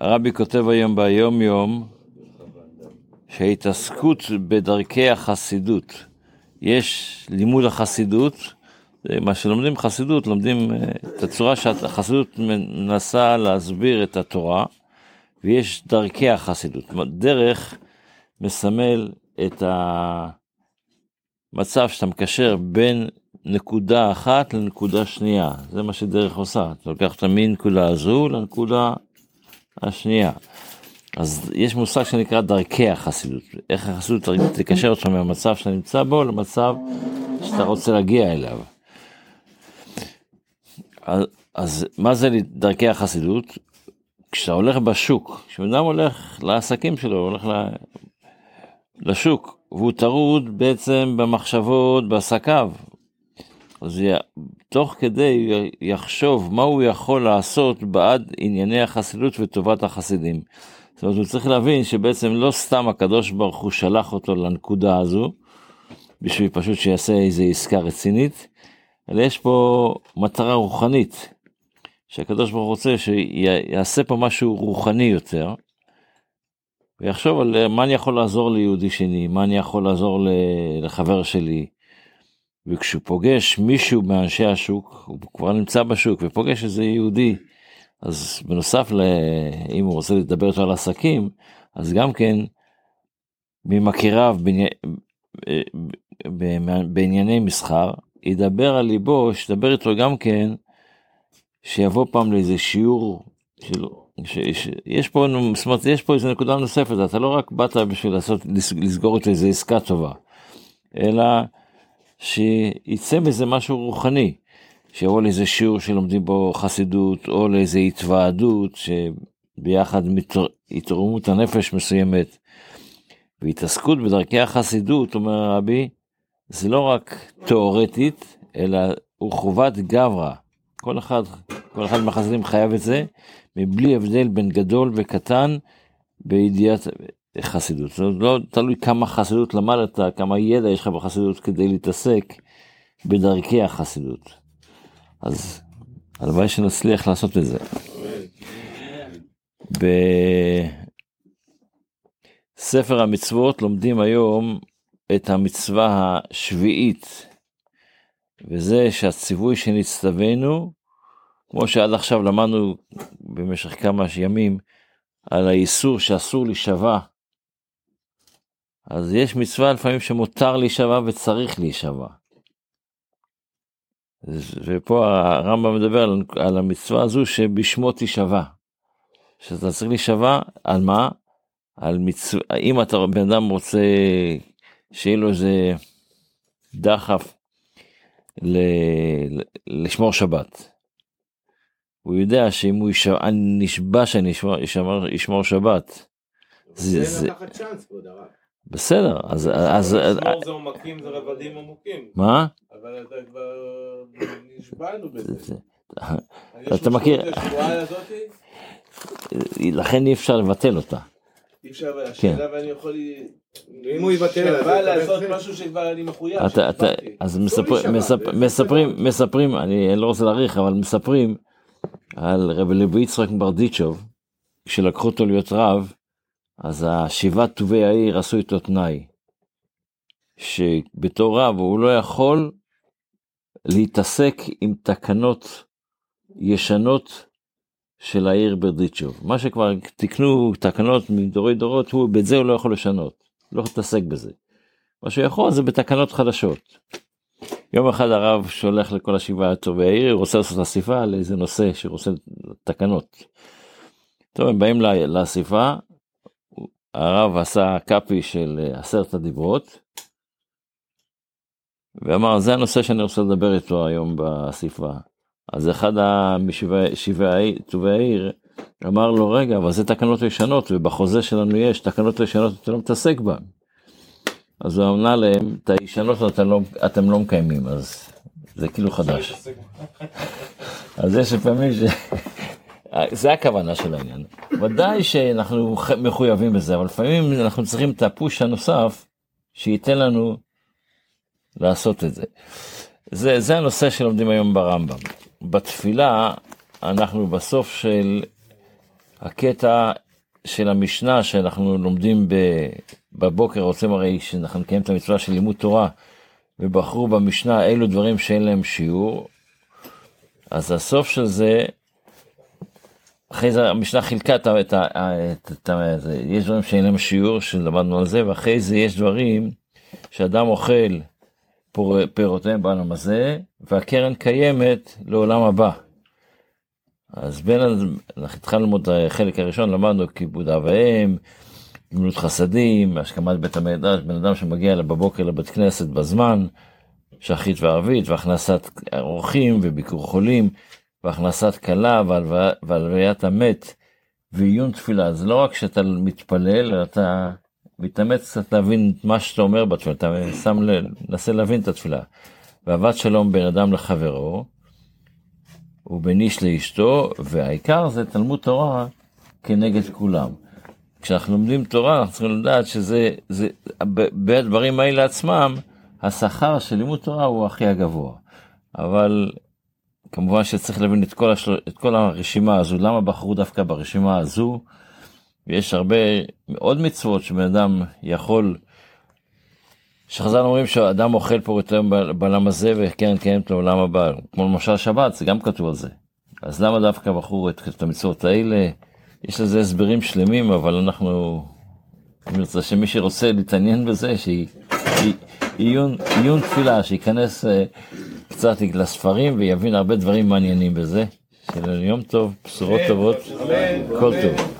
הרבי כותב היום ביום יום שההתעסקות בדרכי החסידות, יש לימוד החסידות, מה שלומדים חסידות, לומדים אה, את הצורה שהחסידות מנסה להסביר את התורה, ויש דרכי החסידות. דרך מסמל את המצב שאתה מקשר בין נקודה אחת לנקודה שנייה, זה מה שדרך עושה, אתה לוקח אותה מנקודה הזו לנקודה השנייה. אז יש מושג שנקרא דרכי החסידות, איך החסידות תקשר אותך מהמצב שאתה נמצא בו למצב שאתה רוצה להגיע אליו. אז, אז מה זה דרכי החסידות? כשאתה הולך בשוק, כשבן אדם הולך לעסקים שלו, הולך לשוק, והוא טרוד בעצם במחשבות, בעסקיו, אז תוך כדי יחשוב מה הוא יכול לעשות בעד ענייני החסידות וטובת החסידים. זאת אומרת, הוא צריך להבין שבעצם לא סתם הקדוש ברוך הוא שלח אותו לנקודה הזו, בשביל פשוט שיעשה איזה עסקה רצינית, אלא יש פה מטרה רוחנית, שהקדוש ברוך רוצה שיעשה פה משהו רוחני יותר, ויחשוב על מה אני יכול לעזור ליהודי שני, מה אני יכול לעזור לחבר שלי, וכשהוא פוגש מישהו מאנשי השוק, הוא כבר נמצא בשוק ופוגש איזה יהודי, אז בנוסף ל... אם הוא רוצה לדבר איתו על עסקים, אז גם כן ממכיריו בעני... בענייני מסחר, ידבר על ליבו, שידבר איתו גם כן, שיבוא פעם לאיזה שיעור שלו. יש פה, זאת אומרת, יש פה איזה נקודה נוספת, אתה לא רק באת בשביל לעשות, לסגור את איזה עסקה טובה, אלא שיצא מזה משהו רוחני, שיבוא לאיזה שיעור שלומדים בו חסידות, או לאיזה התוועדות, שביחד התרוממות הנפש מסוימת, והתעסקות בדרכי החסידות, אומר רבי, זה לא רק תיאורטית, אלא הוא חובת גברא. כל אחד, כל אחד מהחסידים חייב את זה, מבלי הבדל בין גדול וקטן בידיעת חסידות. זאת אומרת, לא תלוי כמה חסידות למדת, כמה ידע יש לך בחסידות כדי להתעסק בדרכי החסידות. אז הלוואי שנצליח לעשות את זה. בספר המצוות לומדים היום את המצווה השביעית, וזה שהציווי שנצטווינו, כמו שעד עכשיו למדנו במשך כמה ימים, על האיסור שאסור להישבע אז יש מצווה לפעמים שמותר להישבע וצריך להישבע. ופה הרמב"ם מדבר על, על המצווה הזו שבשמו תישבע. שאתה צריך להישבע על מה? על מצווה, אם אתה בן אדם רוצה שיהיה לו איזה דחף ל, לשמור שבת. הוא יודע שאם הוא ישבע, אני נשבע שאני אשמור, אשמור שבת. זה, זה לקחת צ'אנס, כבוד הרב. בסדר, אז... אז לשמור זה עומקים, זה רבדים עמוקים. מה? אבל אתה כבר נשבענו בזה. אתה מכיר... לכן אי אפשר לבטל אותה. אי אפשר, השאלה ואני יכול... אם הוא יבטל, אבל לעשות משהו שכבר אני מחויב. אז מספרים, מספרים, אני לא רוצה להאריך, אבל מספרים על רבי לוי יצחק ברדיצ'וב, כשלקחו אותו להיות רב, אז השבעת טובי העיר עשו איתו תנאי, שבתור רב הוא לא יכול להתעסק עם תקנות ישנות של העיר ברדיצ'וב. מה שכבר תקנו תקנות מדורי דורות, הוא, בזה הוא לא יכול לשנות, לא יכול להתעסק בזה. מה שהוא יכול זה בתקנות חדשות. יום אחד הרב שולח לכל השבעה טובי העיר, הוא רוצה לעשות אסיפה על איזה נושא שרוצה תקנות. טוב, הם באים לאסיפה, הרב עשה קאפי של אה, עשרת הדיברות, ואמר, זה הנושא שאני רוצה לדבר איתו היום באסיפה. אז אחד משבעי טובי העיר אמר לו, רגע, אבל זה תקנות ישנות, ובחוזה שלנו יש תקנות ישנות, אתה לא מתעסק בהן. אז הוא ענה להם, את הישנות אתם לא, אתם לא מקיימים, אז זה כאילו חדש. אז יש לפעמים ש... זה הכוונה של העניין. ודאי שאנחנו מחויבים בזה, אבל לפעמים אנחנו צריכים את הפוש הנוסף שייתן לנו לעשות את זה. זה, זה הנושא שלומדים היום ברמב"ם. בתפילה אנחנו בסוף של הקטע של המשנה שאנחנו לומדים בבוקר, רוצים הרי שאנחנו נקיים את המצווה של לימוד תורה, ובחרו במשנה אילו דברים שאין להם שיעור, אז הסוף של זה, אחרי זה המשנה חילקה את ה... את ה, את ה יש דברים שאין להם שיעור, שלמדנו על זה, ואחרי זה יש דברים שאדם אוכל פירותיהם בעולם הזה, והקרן קיימת לעולם הבא. אז בין, אנחנו התחלנו ללמוד את החלק הראשון, למדנו כיבוד אב ואם, גמילות חסדים, השכמת בית המקדש, בן אדם שמגיע בבוקר לבית כנסת בזמן, שחית וערבית, והכנסת אורחים וביקור חולים, והכנסת כלה והלוויית המת, ועיון תפילה. זה לא רק שאתה מתפלל, אתה מתאמץ קצת להבין מה שאתה אומר בתפילה, אתה שם לב, מנסה להבין את התפילה. ואהבת שלום בין אדם לחברו, ובין איש לאשתו, והעיקר זה תלמוד תורה כנגד כולם. כשאנחנו לומדים תורה אנחנו צריכים לדעת שזה, זה, בדברים האלה עצמם, השכר של לימוד תורה הוא הכי הגבוה. אבל כמובן שצריך להבין את כל, השל... את כל הרשימה הזו, למה בחרו דווקא ברשימה הזו. ויש הרבה עוד מצוות שבן אדם יכול, שחז"ל אומרים שאדם אוכל פה יותר בעולם הזה וקרן קיימת לעולם הבא, כמו למשל שבת, זה גם כתוב על זה. אז למה דווקא בחרו את, את המצוות האלה? יש לזה הסברים שלמים, אבל אנחנו, אני רוצה שמי שרוצה להתעניין בזה, שעיון תפילה, שייכנס uh, קצת לספרים ויבין הרבה דברים מעניינים בזה. שיהיה לנו יום טוב, בשורות טובות, כל טוב.